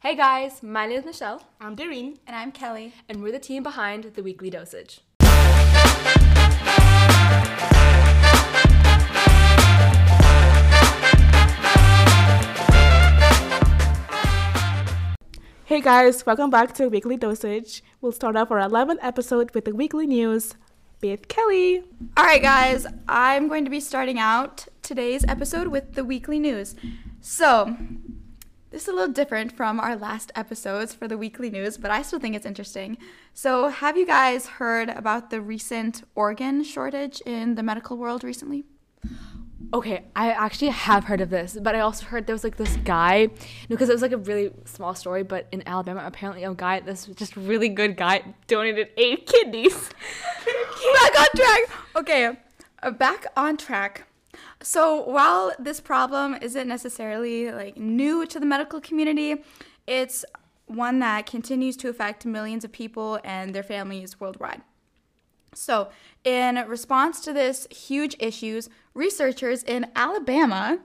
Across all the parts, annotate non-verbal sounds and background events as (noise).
Hey guys, my name is Michelle, I'm Doreen. And I'm Kelly. and we're the team behind the weekly dosage. Hey guys, welcome back to Weekly Dosage. We'll start off our 11th episode with the weekly news with Kelly. All right, guys, I'm going to be starting out today's episode with the weekly news. So, this is a little different from our last episodes for the weekly news, but I still think it's interesting. So, have you guys heard about the recent organ shortage in the medical world recently? Okay, I actually have heard of this, but I also heard there was like this guy, because it was like a really small story, but in Alabama, apparently a guy, this just really good guy, donated eight kidneys. (laughs) back on track. Okay, uh, back on track. So while this problem isn't necessarily like new to the medical community, it's one that continues to affect millions of people and their families worldwide. So, in response to this huge issues, researchers in Alabama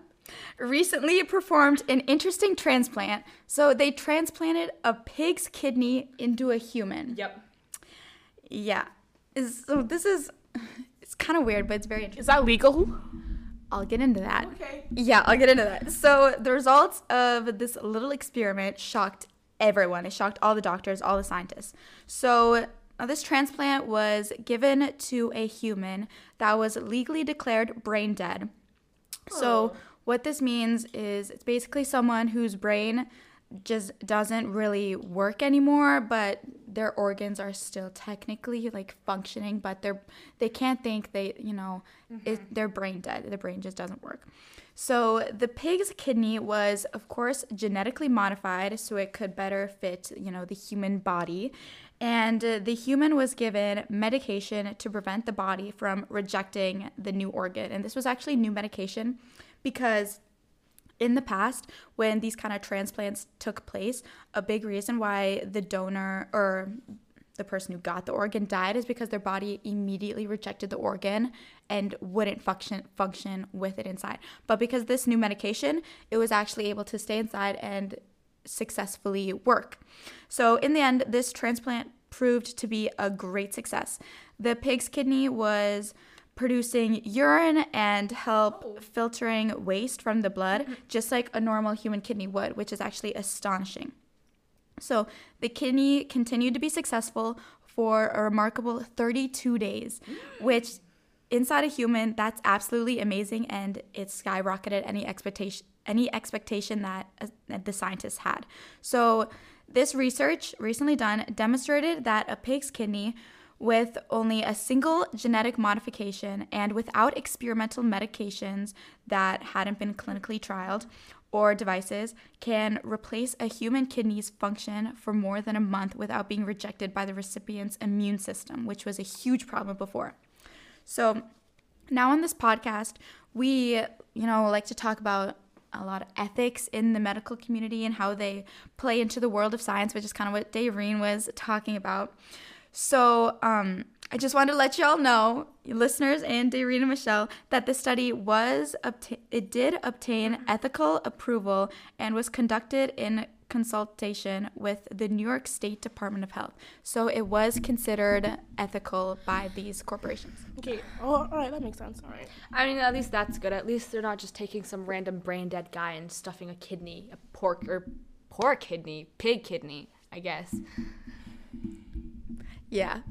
recently performed an interesting transplant. So, they transplanted a pig's kidney into a human. Yep. Yeah. Is so this is (laughs) it's kind of weird, but it's very interesting. Is that legal? I'll get into that. Okay. Yeah, I'll get into that. So the results of this little experiment shocked everyone. It shocked all the doctors, all the scientists. So uh, this transplant was given to a human that was legally declared brain dead. So what this means is it's basically someone whose brain just doesn't really work anymore, but their organs are still technically like functioning, but they're they can't think. They you know it, they're brain dead. The brain just doesn't work. So the pig's kidney was, of course, genetically modified so it could better fit you know the human body, and uh, the human was given medication to prevent the body from rejecting the new organ. And this was actually new medication because in the past when these kind of transplants took place a big reason why the donor or the person who got the organ died is because their body immediately rejected the organ and wouldn't function function with it inside. But because this new medication it was actually able to stay inside and successfully work. So in the end this transplant proved to be a great success. The pig's kidney was producing urine and help filtering waste from the blood, just like a normal human kidney would, which is actually astonishing. So the kidney continued to be successful for a remarkable 32 days, (gasps) which inside a human, that's absolutely amazing, and it skyrocketed any expectation any expectation that, uh, that the scientists had. So this research recently done demonstrated that a pig's kidney with only a single genetic modification and without experimental medications that hadn't been clinically trialed or devices can replace a human kidney's function for more than a month without being rejected by the recipient's immune system, which was a huge problem before. So, now on this podcast, we, you know, like to talk about a lot of ethics in the medical community and how they play into the world of science, which is kind of what Dayreen was talking about. So um, I just wanted to let y'all know, listeners and Darina Michelle, that the study was obta- it did obtain ethical approval and was conducted in consultation with the New York State Department of Health. So it was considered ethical by these corporations. Okay. Oh, all right. That makes sense. All right. I mean, at least that's good. At least they're not just taking some random brain dead guy and stuffing a kidney, a pork or pork kidney, pig kidney, I guess. Yeah,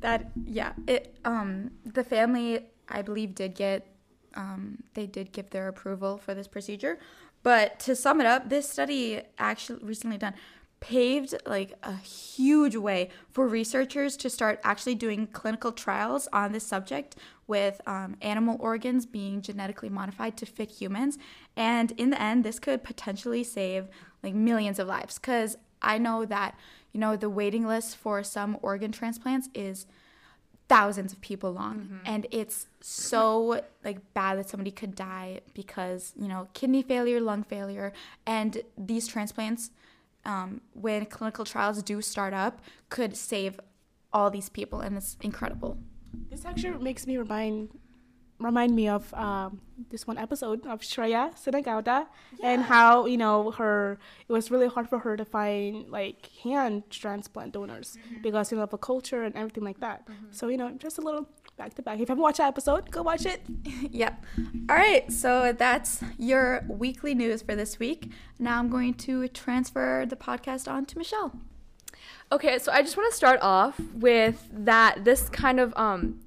that yeah. It um the family I believe did get um they did give their approval for this procedure, but to sum it up, this study actually recently done paved like a huge way for researchers to start actually doing clinical trials on this subject with um, animal organs being genetically modified to fit humans. And in the end this could potentially save like millions of lives. Because i know that you know the waiting list for some organ transplants is thousands of people long. And it's so like bad that somebody could die because you know kidney failure lung failure. And these transplants um, when clinical trials do start up could save all these people. And it's incredible. This actually makes me remind remind me of um, this one episode of Shreya Siddanagowder and how you know her it was really hard for her to find like hand transplant donors because you know of the culture and everything like that. So you know just a little back to back. If you haven't watched that episode, go watch it. (laughs) Yep. All right. So that's your weekly news for this week. Now I'm going to transfer the podcast on to Michelle. Okay, so I just want to start off with that this kind of um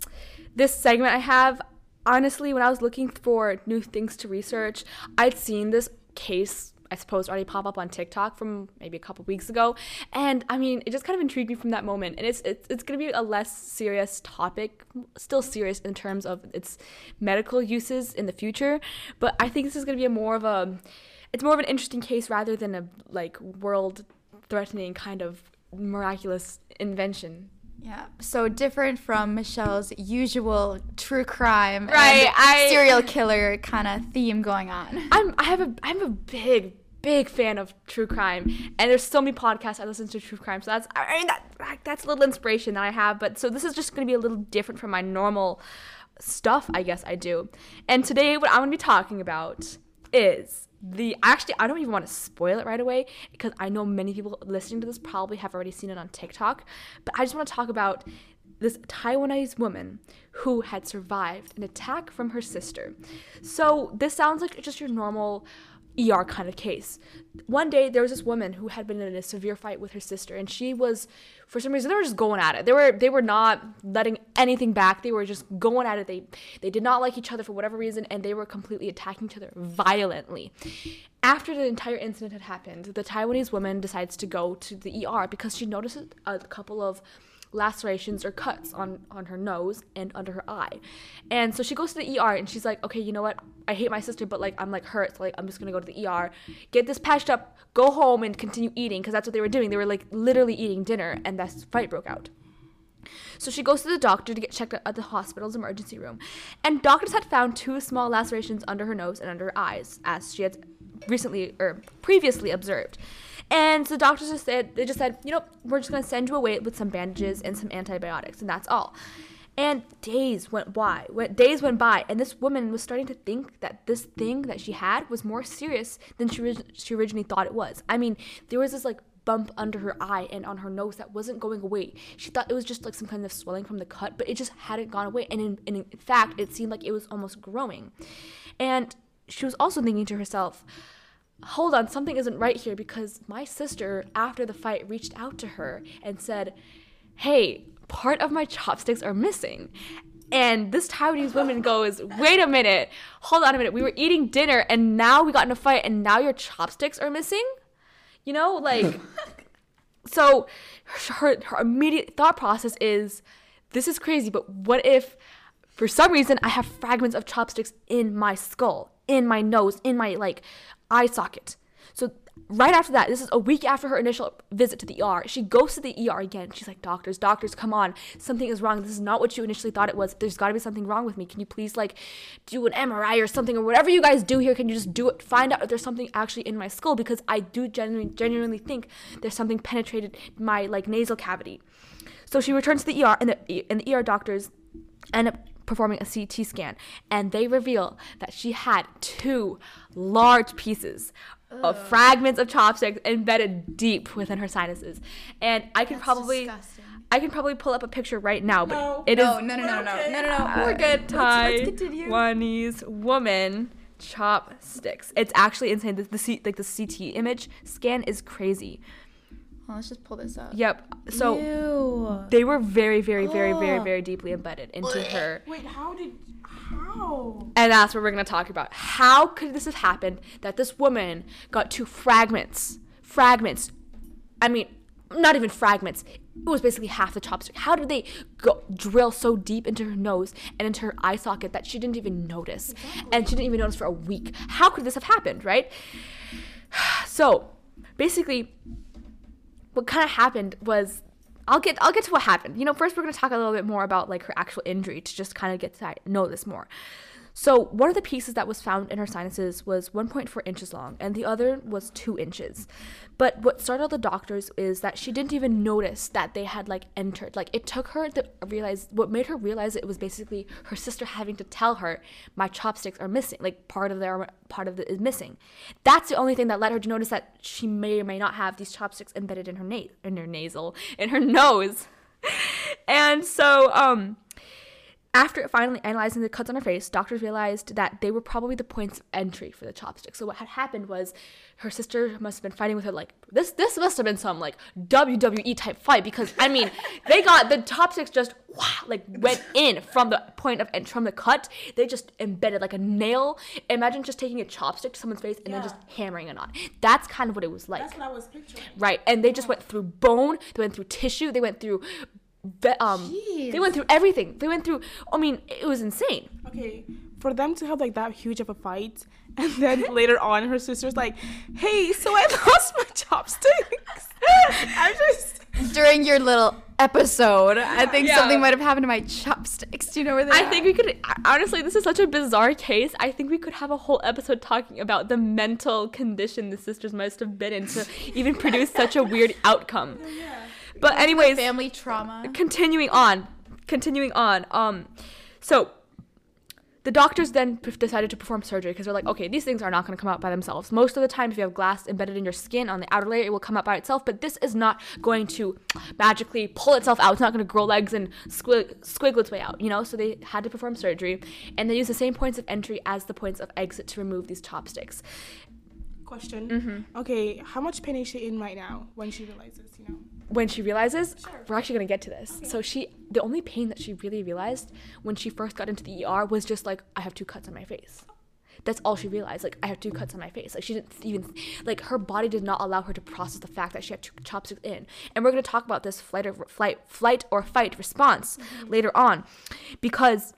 this segment I have honestly when I was looking for new things to research, I'd seen this case I suppose already pop up on TikTok from maybe a couple weeks ago, and I mean it just kind of intrigued me from that moment. And it's it's, it's going to be a less serious topic, still serious in terms of its medical uses in the future, but I think this is going to be a more of a it's more of an interesting case rather than a like world threatening kind of miraculous invention. Yeah. So different from Michelle's usual true crime, Right, and I- serial killer kind of theme going on. I'm I have a I'm a big big fan of true crime, and there's so many podcasts I listen to true crime. So that's I mean that that's a little inspiration that I have. But so this is just gonna be a little different from my normal stuff I guess I do. And today what I'm gonna be talking about is the actually I don't even want to spoil it right away because I know many people listening to this probably have already seen it on TikTok. But I just want to talk about this Taiwanese woman who had survived an attack from her sister. So this sounds like just your normal ER kind of case. One day there was this woman who had been in a severe fight with her sister and she was for some reason they were just going at it. They were they were not letting anything back. They were just going at it. They they did not like each other for whatever reason and they were completely attacking each other violently. After the entire incident had happened, the Taiwanese woman decides to go to the ER because she noticed a couple of lacerations or cuts on on her nose and under her eye. And so she goes to the er and she's like okay you know what? I hate my sister but like i'm like hurt so like i'm just gonna go to the er get this patched up go home and continue eating because that's what they were doing. They were like literally eating dinner and that fight broke out. So she goes to the doctor to get checked out at the hospital's emergency room. And doctors had found two small lacerations under her nose and under her eyes, as she had recently or previously observed. And so the doctors just said they just said, you know, we're just gonna send you away with some bandages and some antibiotics, and that's all. And days went by. Went, days went by, and this woman was starting to think that this thing that she had was more serious than she, she originally thought it was. I mean, there was this like bump under her eye and on her nose that wasn't going away. She thought it was just like some kind of swelling from the cut, but it just hadn't gone away. And in, in fact, it seemed like it was almost growing. And she was also thinking to herself, hold on, something isn't right here because my sister, after the fight, reached out to her and said, hey, part of my chopsticks are missing. And this Taiwanese woman goes, wait a minute, hold on a minute. We were eating dinner and now we got in a fight and now your chopsticks are missing? You know, like, (laughs) so her, her immediate thought process is, this is crazy, but what if for some reason I have fragments of chopsticks in my skull, in my nose, in my like eye socket? So right after that, this is a week after her initial visit to the ER. She goes to the ER again. She's like, "Doctors, doctors, come on. Something is wrong. This is not what you initially thought it was. There's got to be something wrong with me. Can you please like do an MRI or something or whatever you guys do here? Can you just do it? Find out if there's something actually in my skull because I do genuinely genuinely think there's something penetrated my like nasal cavity." So she returns to the ER, and the and the ER doctors end up performing a CT scan, and they reveal that she had two large pieces of fragments of chopsticks embedded deep within her sinuses. And I can That's probably disgusting. I can probably pull up a picture right now, but No. it is No, no, no, no, no, Okay. no, no, no. we're good. Taiwanese woman chopsticks. It's actually insane. The, the C, like the CT image scan is crazy. Well, let's just pull this up. Yep. So Ew. they were very, very, very, very, Ugh. very deeply embedded into her. Wait, how did how? And that's what we're going to talk about. How could this have happened that this woman got two fragments? Fragments. I mean, not even fragments. It was basically half the chopstick. How did they go drill so deep into her nose and into her eye socket that she didn't even notice? And she didn't even notice for a week. How could this have happened, right? (sighs) So, basically, what kind of happened was I'll get I'll get to what happened. You know, first we're gonna talk a little bit more about like her actual injury to just kind of get to know this more. So one of the pieces that was found in her sinuses was 1.4 inches long, and the other was two inches. But what startled the doctors is that she didn't even notice that they had like entered. Like it took her to realize what made her realize it was basically her sister having to tell her my chopsticks are missing. Like part of their part of it is missing. That's the only thing that led her to notice that she may or may not have these chopsticks embedded in her na- in her nasal in her (laughs) nose. and so um after finally analyzing the cuts on her face, doctors realized that they were probably the points of entry for the chopsticks. So what had happened was her sister must have been fighting with her like this this must have been some like WWE type fight because I mean (laughs) they got the chopsticks just wow like went in from the point of and from the cut they just embedded like a nail. Imagine just taking a chopstick to someone's face and then just hammering it on. That's kind of what it was like. That's what I was picturing. Right, and they just went through bone. They went through tissue. They went through, ve- um, they went through everything. They went through. I mean, it was insane. Okay, for them to have like that huge of a fight, (laughs) and then later on, her sister's like, "Hey, so I (laughs) lost my chopsticks." (laughs) I'm just. During your little episode, I think Yeah. something might have happened to my chopsticks. Do you know where they are? I are? think we could. Honestly, this is such a bizarre case. I think we could have a whole episode talking about the mental condition the sisters must have been in to even produce such a weird outcome. But anyways, family trauma. continuing on continuing on um so the doctors then decided to perform surgery because they're like okay these things are not going to come out by themselves. Most of the time if you have glass embedded in your skin on the outer layer it will come out by itself but this is not going to magically pull itself out. It's not going to grow legs and squig- squiggle its way out you know? So they had to perform surgery and they used the same points of entry as the points of exit to remove these chopsticks Question. Mm-hmm. Okay, how much pain is she in right now when she realizes, you know? when she realizes Sure. we're actually going to get to this so she the only pain that she really realized when she first got into the er was just like i have two cuts on my face that's all she realized like i have two cuts on my face like she didn't even like her body did not allow her to process the fact that she had two chopsticks in and we're going to talk about this flight or flight flight or fight response later on because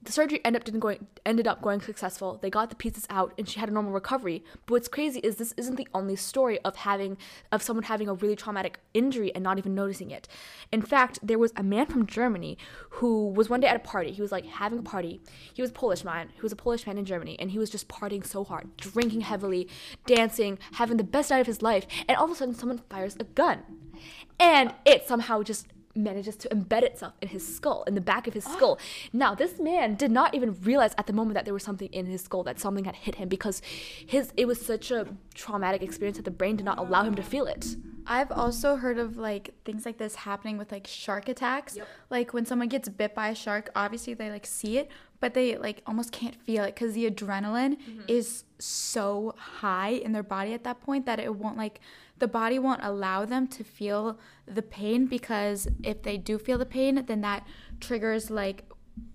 the surgery ended up didn't going ended up going successful. They got the pieces out and she had a normal recovery. But what's crazy is this isn't the only story of having of someone having a really traumatic injury and not even noticing it. In fact, there was a man from Germany who was one day at a party. He was like having a party. He was Polish man. He was a Polish man in Germany and he was just partying so hard, drinking heavily, dancing, having the best night of his life. And all of a sudden someone fires a gun. And it somehow just manages to embed itself in his skull, in the back of his ah. skull. Now, this man did not even realize at the moment that there was something in his skull, that something had hit him, because his it was such a traumatic experience that the brain did not allow him to feel it. I've also heard of like things like this happening with like shark attacks. Like when someone gets bit by a shark, obviously they like see it, but they like almost can't feel it because the adrenaline mm-hmm. is so high in their body at that point that it won't like the body won't allow them to feel the pain because if they do feel the pain, then that triggers like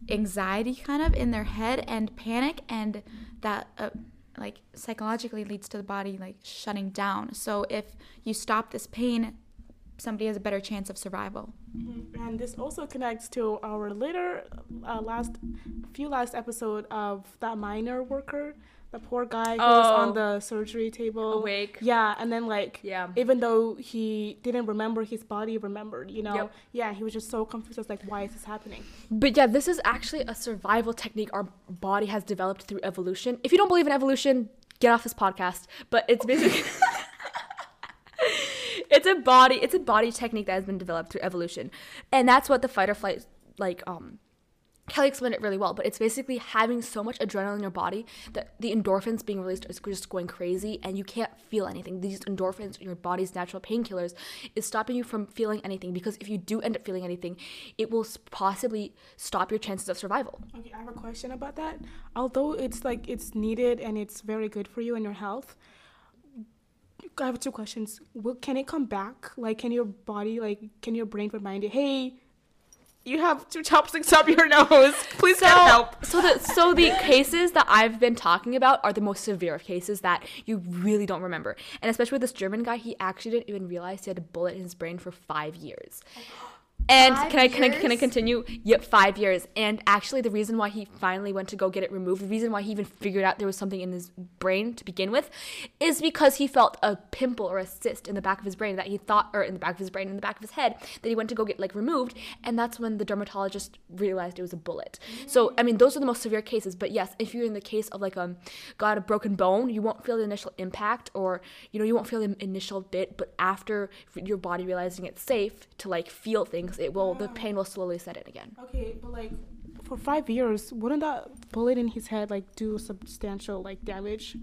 anxiety kind of in their head and panic and that uh, like psychologically leads to the body like shutting down. So if you stop this pain somebody has a better chance of survival. And this also connects to our later, uh, last, few last episode of that miner worker, the poor guy who was Oh. on the surgery table. Awake. Yeah, and then like, Yeah. even though he didn't remember, his body remembered, you know? Yep. Yeah, he was just so confused, I was like, why is this happening? But yeah, this is actually a survival technique our body has developed through evolution. If you don't believe in evolution, get off this podcast. But it's basically (laughs) it's a body it's a body technique that has been developed through evolution, and that's what the fight or flight like um. Kelly explained it really well, but it's basically having so much adrenaline in your body that the endorphins being released is just going crazy and you can't feel anything. These endorphins, your body's natural painkillers, is stopping you from feeling anything because if you do end up feeling anything, it will possibly stop your chances of survival. Okay, I have a question about that. Although it's like it's needed and it's very good for you and your health, I have two questions. Will can it come back? Like, can your body, like, can your brain remind you, hey, you have two chopsticks up your nose. (laughs) Please get help. So the so the (laughs) cases that I've been talking about are the most severe cases that you really don't remember. And especially with this German guy, he actually didn't even realize he had a bullet in his brain for five years. And Five can I can I can I continue? Yep, five years. And actually, the reason why he finally went to go get it removed, the reason why he even figured out there was something in his brain to begin with, is because he felt a pimple or a cyst in the back of his brain that he thought, or in the back of his brain, in the back of his head, that he went to go get like removed. And that's when the dermatologist realized it was a bullet. So I mean, those are the most severe cases. But yes, if you're in the case of like um got a broken bone, you won't feel the initial impact, or you know you won't feel the initial bit, but after your body realizing it's safe to like feel things, it will the pain will slowly set in again. Okay, but like for five years, wouldn't that bullet in his head like do substantial like damage?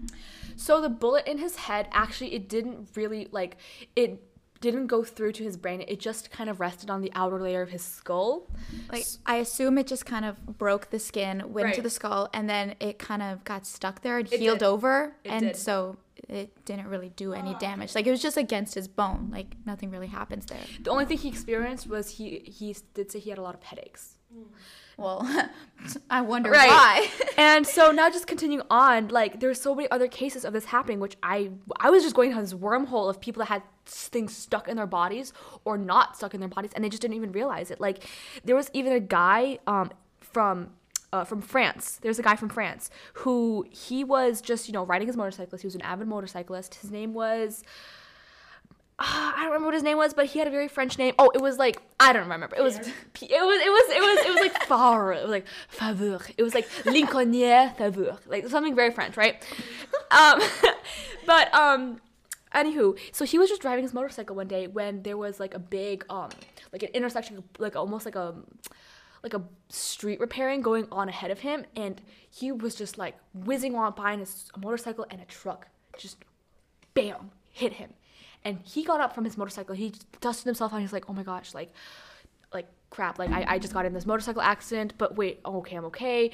So the bullet in his head actually it didn't really like it didn't go through to his brain. It just kind of rested on the outer layer of his skull. Like I assume it just kind of broke the skin, went to Right. the skull, and then it kind of got stuck there and It healed did. over, It and did. so it didn't really do any damage. Like it was just against his bone. Like nothing really happens there. The only thing he experienced was he he did say he had a lot of headaches. Well, (laughs) I wonder Right. why. (laughs) and so now just continuing on, like there's so many other cases of this happening, which I I was just going down this wormhole of people that had things stuck in their bodies or not stuck in their bodies, and they just didn't even realize it. Like there was even a guy um from. Uh, from France, there's a guy from France who he was just you know riding his motorcyclist. He was an avid motorcyclist. His name was Ah, I don't remember what his name was, but he had a very French name. Oh, it was like I don't remember. It was it was it was it was it was like favre. It was like faveur. It was like Lincolnier faveur. Like something very French, right? Um, (laughs) but um, anywho, so he was just driving his motorcycle one day when there was like a big um like an intersection, like almost like a like a street repairing going on ahead of him, and he was just like whizzing on by in his motorcycle, and a truck. Just bam hit him. And he got up from his motorcycle. He dusted himself and he's like oh my gosh like like crap like I, I just got in this motorcycle accident but wait oh, okay i'm okay.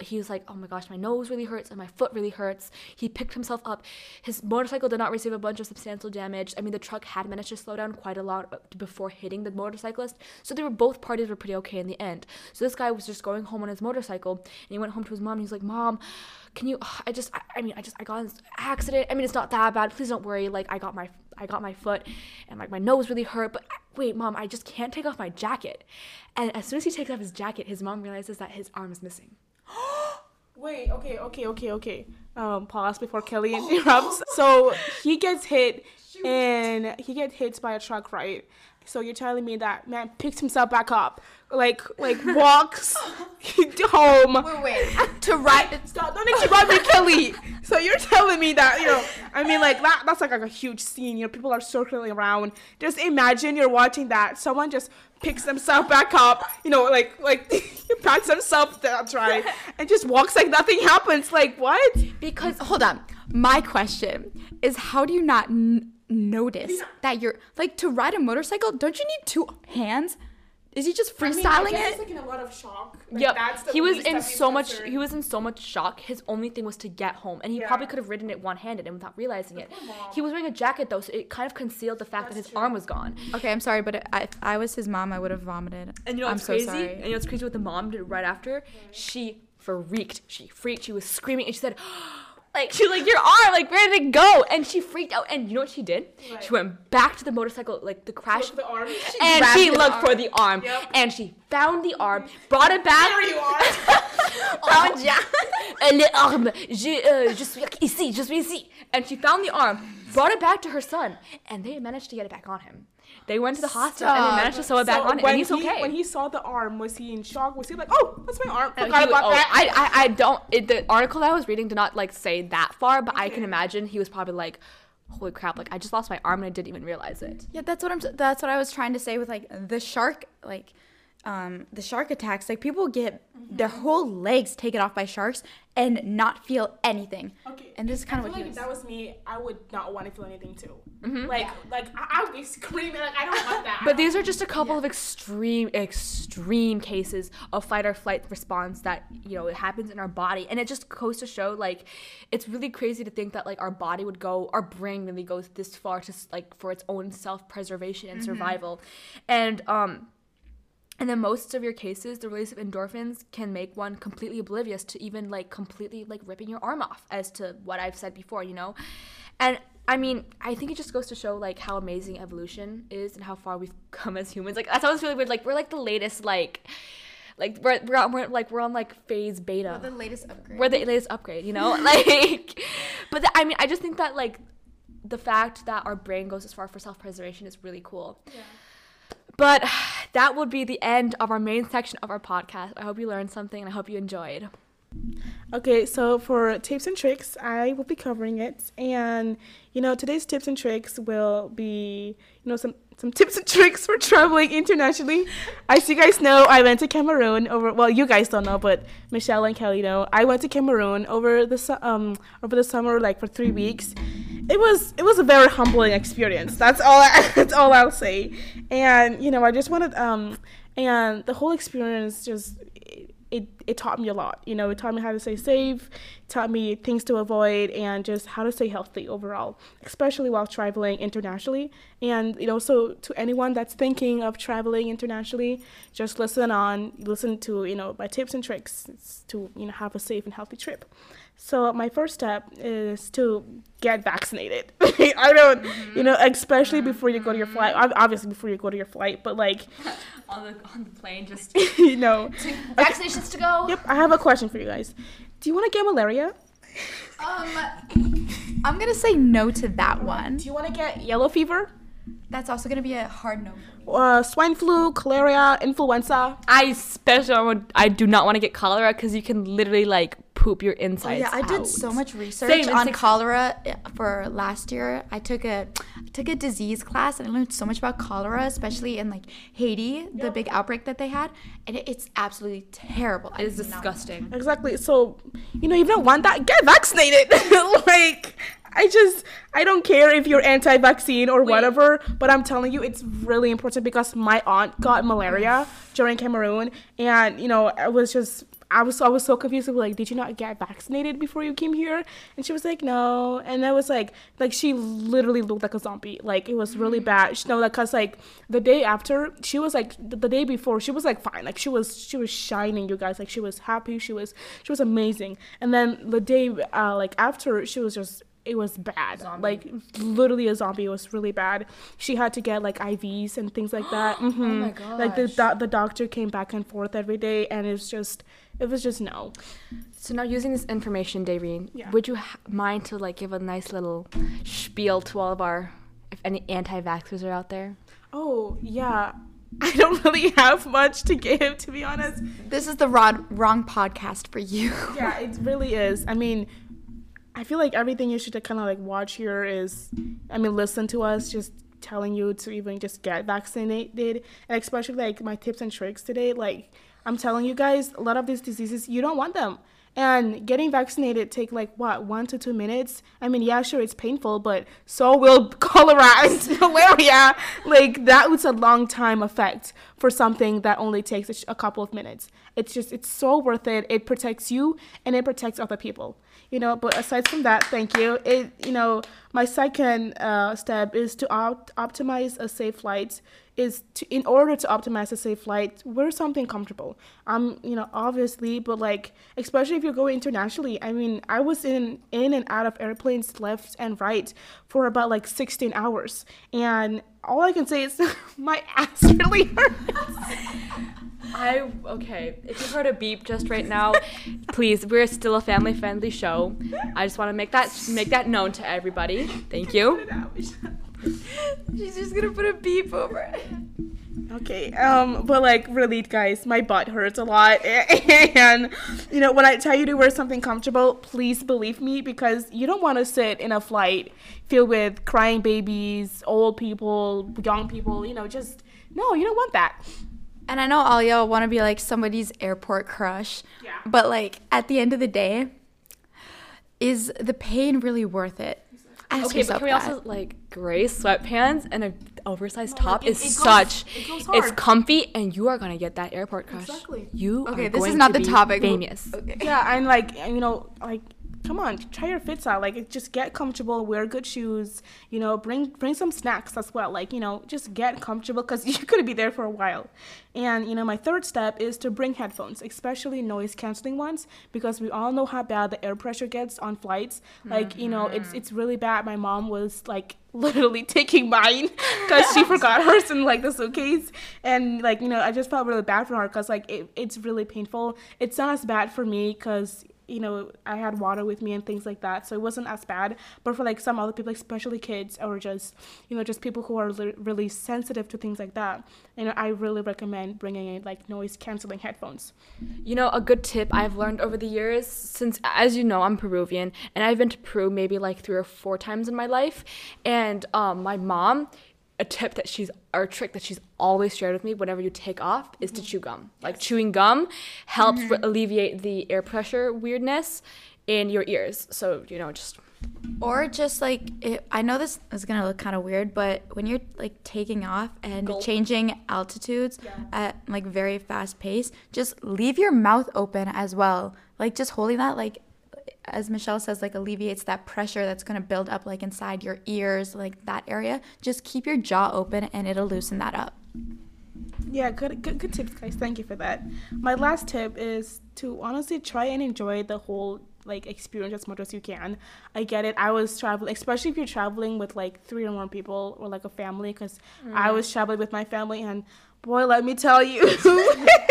He was like oh my gosh my nose really hurts and my foot really hurts. He picked himself up. His motorcycle did not receive a bunch of substantial damage. I mean the truck had managed to slow down quite a lot uh, before hitting the motorcyclist. So they were both parties were pretty okay in the end. So this guy was just going home on his motorcycle and he went home to his mom and he's like mom can you i just I, I mean i just i got in this accident. I mean it's not that bad. Please don't worry. Like i got my i got my foot and like my nose really hurt but wait mom i just can't take off my jacket and as soon as he takes off his jacket his mom realizes that his arm is missing (gasps) Wait, okay, okay, okay, okay. Um, pause before Kelly (laughs) interrupts. So he gets hit, and he gets hit by a truck, right? So you're telling me that man picks himself back up, like like walks (laughs) home. Wait, wait. to ride. Stop! Don't interrupt me, Kelly. So you're telling me that you know? I mean, like that. That's like, like a huge scene. You know, people are circling around. Just imagine you're watching that. Someone just picks themselves back up. You know, like like (laughs) pats themselves. That's right, and just walks like nothing happens. Like what? Because hold on, my question is, how do you not n- notice that you're like to ride a motorcycle? Don't you need two hands? Is he just freestyling it? like in a lot of shock. Like, yep that's the he was in of his so much concern. he was in so much shock his only thing was to get home and he Yeah. probably could have ridden it one-handed and without realizing it he was wearing a jacket though so it kind of concealed the fact that his true. arm was gone Okay, I'm sorry, but if I, if I was his mom, I would have vomited. And you know I'm what's so crazy? sorry. And you know what's crazy? What the mom did right after? She freaked. She freaked. She was screaming, and she said, "Like she was like your arm, like where did it go?" And she freaked out. And you know what she did? What? She went back to the motorcycle, like the crash, the arm. and she looked arm. for the arm, Yep. and she found the arm, brought it back. There you are. (laughs) Oh, Euh, le (laughs) arme, je, euh, je suis ici, je suis ici. And she found the arm, brought it back to her son, and they managed to get it back on him. They went to the hospital and they managed to sew it back So on, when and he's he, okay. When he saw the arm, was he in shock? Was he like, "Oh, that's my arm"? No, Forgot he- about oh, that. I, I, I don't. It, the article that I was reading did not like say that far, but I can imagine he was probably like, "Holy crap! Like I just lost my arm and I didn't even realize it." Yeah, that's what I'm. That's what I was trying to say with like the shark, like um, the shark attacks. Like people get their whole legs taken off by sharks and not feel anything. Okay. And this is kind I of feel what he like was. if that was me, I would not want to feel anything too. Mhm. Like, like I, I would be (laughs) screaming like, I don't want that. But these are just a couple of extreme, extreme cases of fight or flight response that you know it happens in our body, and it just goes to show like it's really crazy to think that like our body would go, our brain really goes this far to like for its own self preservation and survival, and um. And in most of your cases, the release of endorphins can make one completely oblivious to even like completely like ripping your arm off, as to what I've said before, you know? And I mean, I think it just goes to show like how amazing evolution is and how far we've (laughs) come as humans. Like that sounds really weird. Like we're like the latest like like we're we're, on, we're like we're on like phase beta. The latest upgrade. We're the latest upgrade, you know? (laughs) like but the, I mean, I just think that like the fact that our brain goes as far for self-preservation is really cool. Yeah. But (sighs) that would be the end of our main section of our podcast. I hope you learned something and I hope you enjoyed. Okay, so for tips and tricks, I will be covering it. And, you know, today's tips and tricks will be, you know, some, some tips and (laughs) tricks for traveling internationally. As you guys know, I went to Cameroon over, well, you guys don't know, but Michelle and Kelly know. I went to Cameroon over the, um, over the summer, like for three weeks. It was, it was a very humbling experience. That's all, I, (laughs) that's all I'll say. And, you know, I just wanted, um, and the whole experience just, it, it taught me a lot. You know, it taught me how to stay safe, taught me things to avoid, and just how to stay healthy overall, especially while traveling internationally. And, you know, so to anyone that's thinking of traveling internationally, just listen on, listen to, you know, my tips and tricks to, you know, have a safe and healthy trip. So my first step is to get vaccinated. (laughs) I don't, you know, especially before you go to your flight. Obviously before you go to your flight, but like (laughs) on the on the plane, just (laughs) you know, vaccinations to go. Yep, I have a question for you guys. Do you want to get malaria? Um, I'm gonna say no to that one. Do you want to get yellow fever? That's also gonna be a hard no. Uh, swine flu, cholera, influenza. I especially would, I do not want to get cholera because you can literally like poop your Oh, insides. yeah, I did so much research Same, on it's cholera uh, for last year. I took a I took a disease class and I learned so much about cholera, especially in like Haiti, the big outbreak that they had, and it, it's absolutely terrible. I It is disgusting. Exactly. So, you know, if you don't want that, get vaccinated. (laughs) like, I just, I don't care if you're anti-vaccine or whatever, but I'm telling you, it's really important because my aunt got malaria during Cameroon, and you know, I was just. I was I was so confused. Like, did you not get vaccinated before you came here? And she was like, no. And I was like, like she literally looked like a zombie. Like it was really bad. She, no, like, cause like the day after, she was like the, the day before, she was like fine. Like she was she was shining, you guys. Like she was happy. She was she was amazing. And then the day uh, like after, she was just it was bad. Like literally a zombie. It was really bad. She had to get like IVs and things like that. (gasps) hmm my god. Like the do- the doctor came back and forth every day, and it's just it was just no. So now using this information, Dayreen, Yeah. would you ha- mind to like give a nice little spiel to all of our, if any anti-vaxxers are out there? Oh yeah. (laughs) I don't really have much to give, to be honest. This is the rod, wrong podcast for you. Yeah, it really is. I mean, I feel like everything you should kind of like watch here is, I mean, listen to us just telling you to even just get vaccinated, and especially like my tips and tricks today. Like I'm telling you guys, a lot of these diseases you don't want them. And getting vaccinated take like what one to two minutes. I mean, yeah, sure, it's painful, but so will (laughs) cholera and (laughs) malaria. Like that was a long time effect for something that only takes a, a couple of minutes. It's just it's so worth it. It protects you and it protects other people. You know, but aside from that, thank you. It you know my second uh, step is to opt- optimize a safe flight. Is to in order to optimize a safe flight, wear something comfortable. Um, you know, obviously, but like especially if you're going internationally. I mean, I was in in and out of airplanes left and right for about like 16 hours, and all I can say is (laughs) my ass really hurts. (laughs) I okay. If you heard a beep just right now, (laughs) please, we're still a family-friendly show. I just want to make that make that known to everybody. Thank you. (laughs) She's just gonna put a beep over it. Okay, um, but like really, guys, my butt hurts a lot, (laughs) and you know when I tell you to wear something comfortable, please believe me because you don't want to sit in a flight filled with crying babies, old people, young people. You know, just no, you don't want that. And I know all y'all want to be like somebody's airport crush. Yeah. But like at the end of the day, is the pain really worth it? Ask Okay, but can we that. also like gray sweatpants and an oversized top it- is it goes- such it it's comfy and you are gonna get that airport crush. Exactly. You Okay, are this is not the be topic. Famous. Okay. Yeah, and like you know, like come on, try your fits out. Like, just get comfortable, wear good shoes. You know, bring bring some snacks as well. Like, you know, just get comfortable because (laughs) you're gonna be there for a while. And you know, my third step is to bring headphones, especially noise canceling ones, because we all know how bad the air pressure gets on flights. Like, you know, it's mm-hmm. it's really bad. My mom was like (laughs) literally taking mine because she (laughs) forgot hers in like the suitcase and like you know i just felt really bad for her because like it, it's really painful it's not as bad for me because you know i had water with me and things like that so it wasn't as bad but for like some other people especially kids or just you know just people who are li- really sensitive to things like that you know i really recommend bringing in like noise canceling headphones You know, a good tip I've learned over the years, since as you know, I'm Peruvian, and I've been to Peru maybe like three or four times in my life. And um, my mom, a tip that she's, or a trick that she's always shared with me whenever you take off is to mm-hmm. chew gum. Like chewing gum helps re- mm-hmm. alleviate the air pressure weirdness in your ears. So, you know, just Or just like it, I know this is gonna look kind of weird, but when you're like taking off and Gulp. changing altitudes at like very fast pace, just leave your mouth open as well. Like just holding that, like as Michelle says, like alleviates that pressure that's gonna build up like inside your ears, like that area. Just keep your jaw open and it'll loosen that up. Yeah, good, good, good tips, guys. Thank you for that. My last tip is to honestly try and enjoy the whole like experience as much as you can. I get it. I was traveling, especially if you're traveling with like three or more people or like a family, because I mm-hmm. was traveling with my family, and boy, let me tell you. (laughs) (laughs)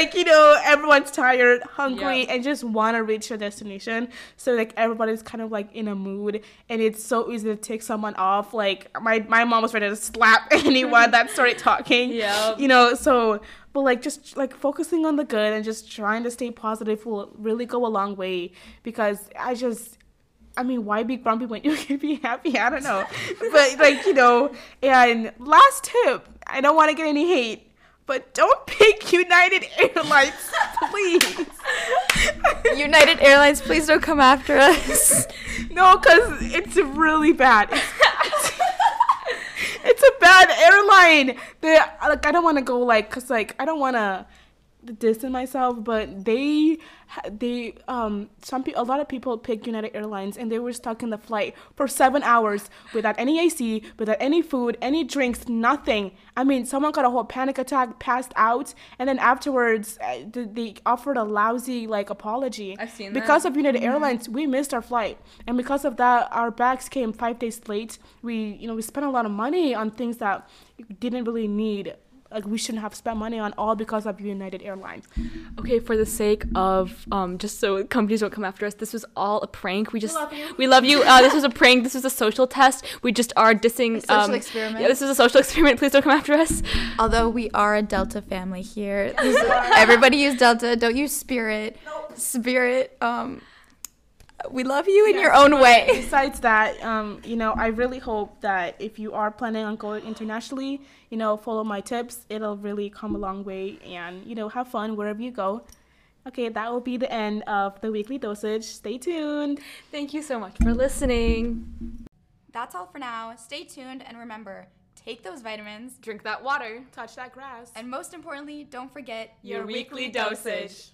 like you know everyone's tired hungry Yeah. and just want to reach their destination so like everybody's kind of like in a mood and it's so easy to take someone off like my my mom was ready to slap (laughs) anyone that started talking (laughs) Yep. you know so but like just like focusing on the good and just trying to stay positive will really go a long way because i just I mean, why be grumpy when you (laughs) can be happy? I don't know. but, like, you know, and last tip I don't want to get any hate, but don't pick United Airlines, please. United Airlines, please don't come after us. (laughs) no, because it's really bad. It's, it's a bad airline. They, like, I don't want to go, like, because, like, I don't want to distance myself, but they they um some people a lot of people picked United Airlines and they were stuck in the flight for seven hours without any AC, without any food, any drinks, nothing. I mean, someone got a whole panic attack, passed out, and then afterwards uh, they offered a lousy like apology. I've seen that. because of United Airlines, we missed our flight, and because of that, our bags came five days late. We you know we spent a lot of money on things that didn't really need. Like we shouldn't have spent money on all because of United Airlines. Okay, for the sake of um, just so companies don't come after us, this was all a prank. We just love you. we love you. Uh, this was a prank. This was a social test. We just are dissing. A social um, experiment. Yeah, this is a social (laughs) experiment. Please don't come after us. Although we are a Delta family here, everybody use Delta. Don't use Spirit. Spirit. Um, we love you in your own way. Besides that, um, you know, I really hope that if you are planning on going internationally, you know, follow my tips. It'll really come a long way, and you know, have fun wherever you go. Okay, that will be the end of the weekly dosage. Stay tuned. Thank you so much for listening. That's all for now. Stay tuned and remember, take those vitamins. Drink that water. Touch that grass. And most importantly, don't forget Your weekly dosage.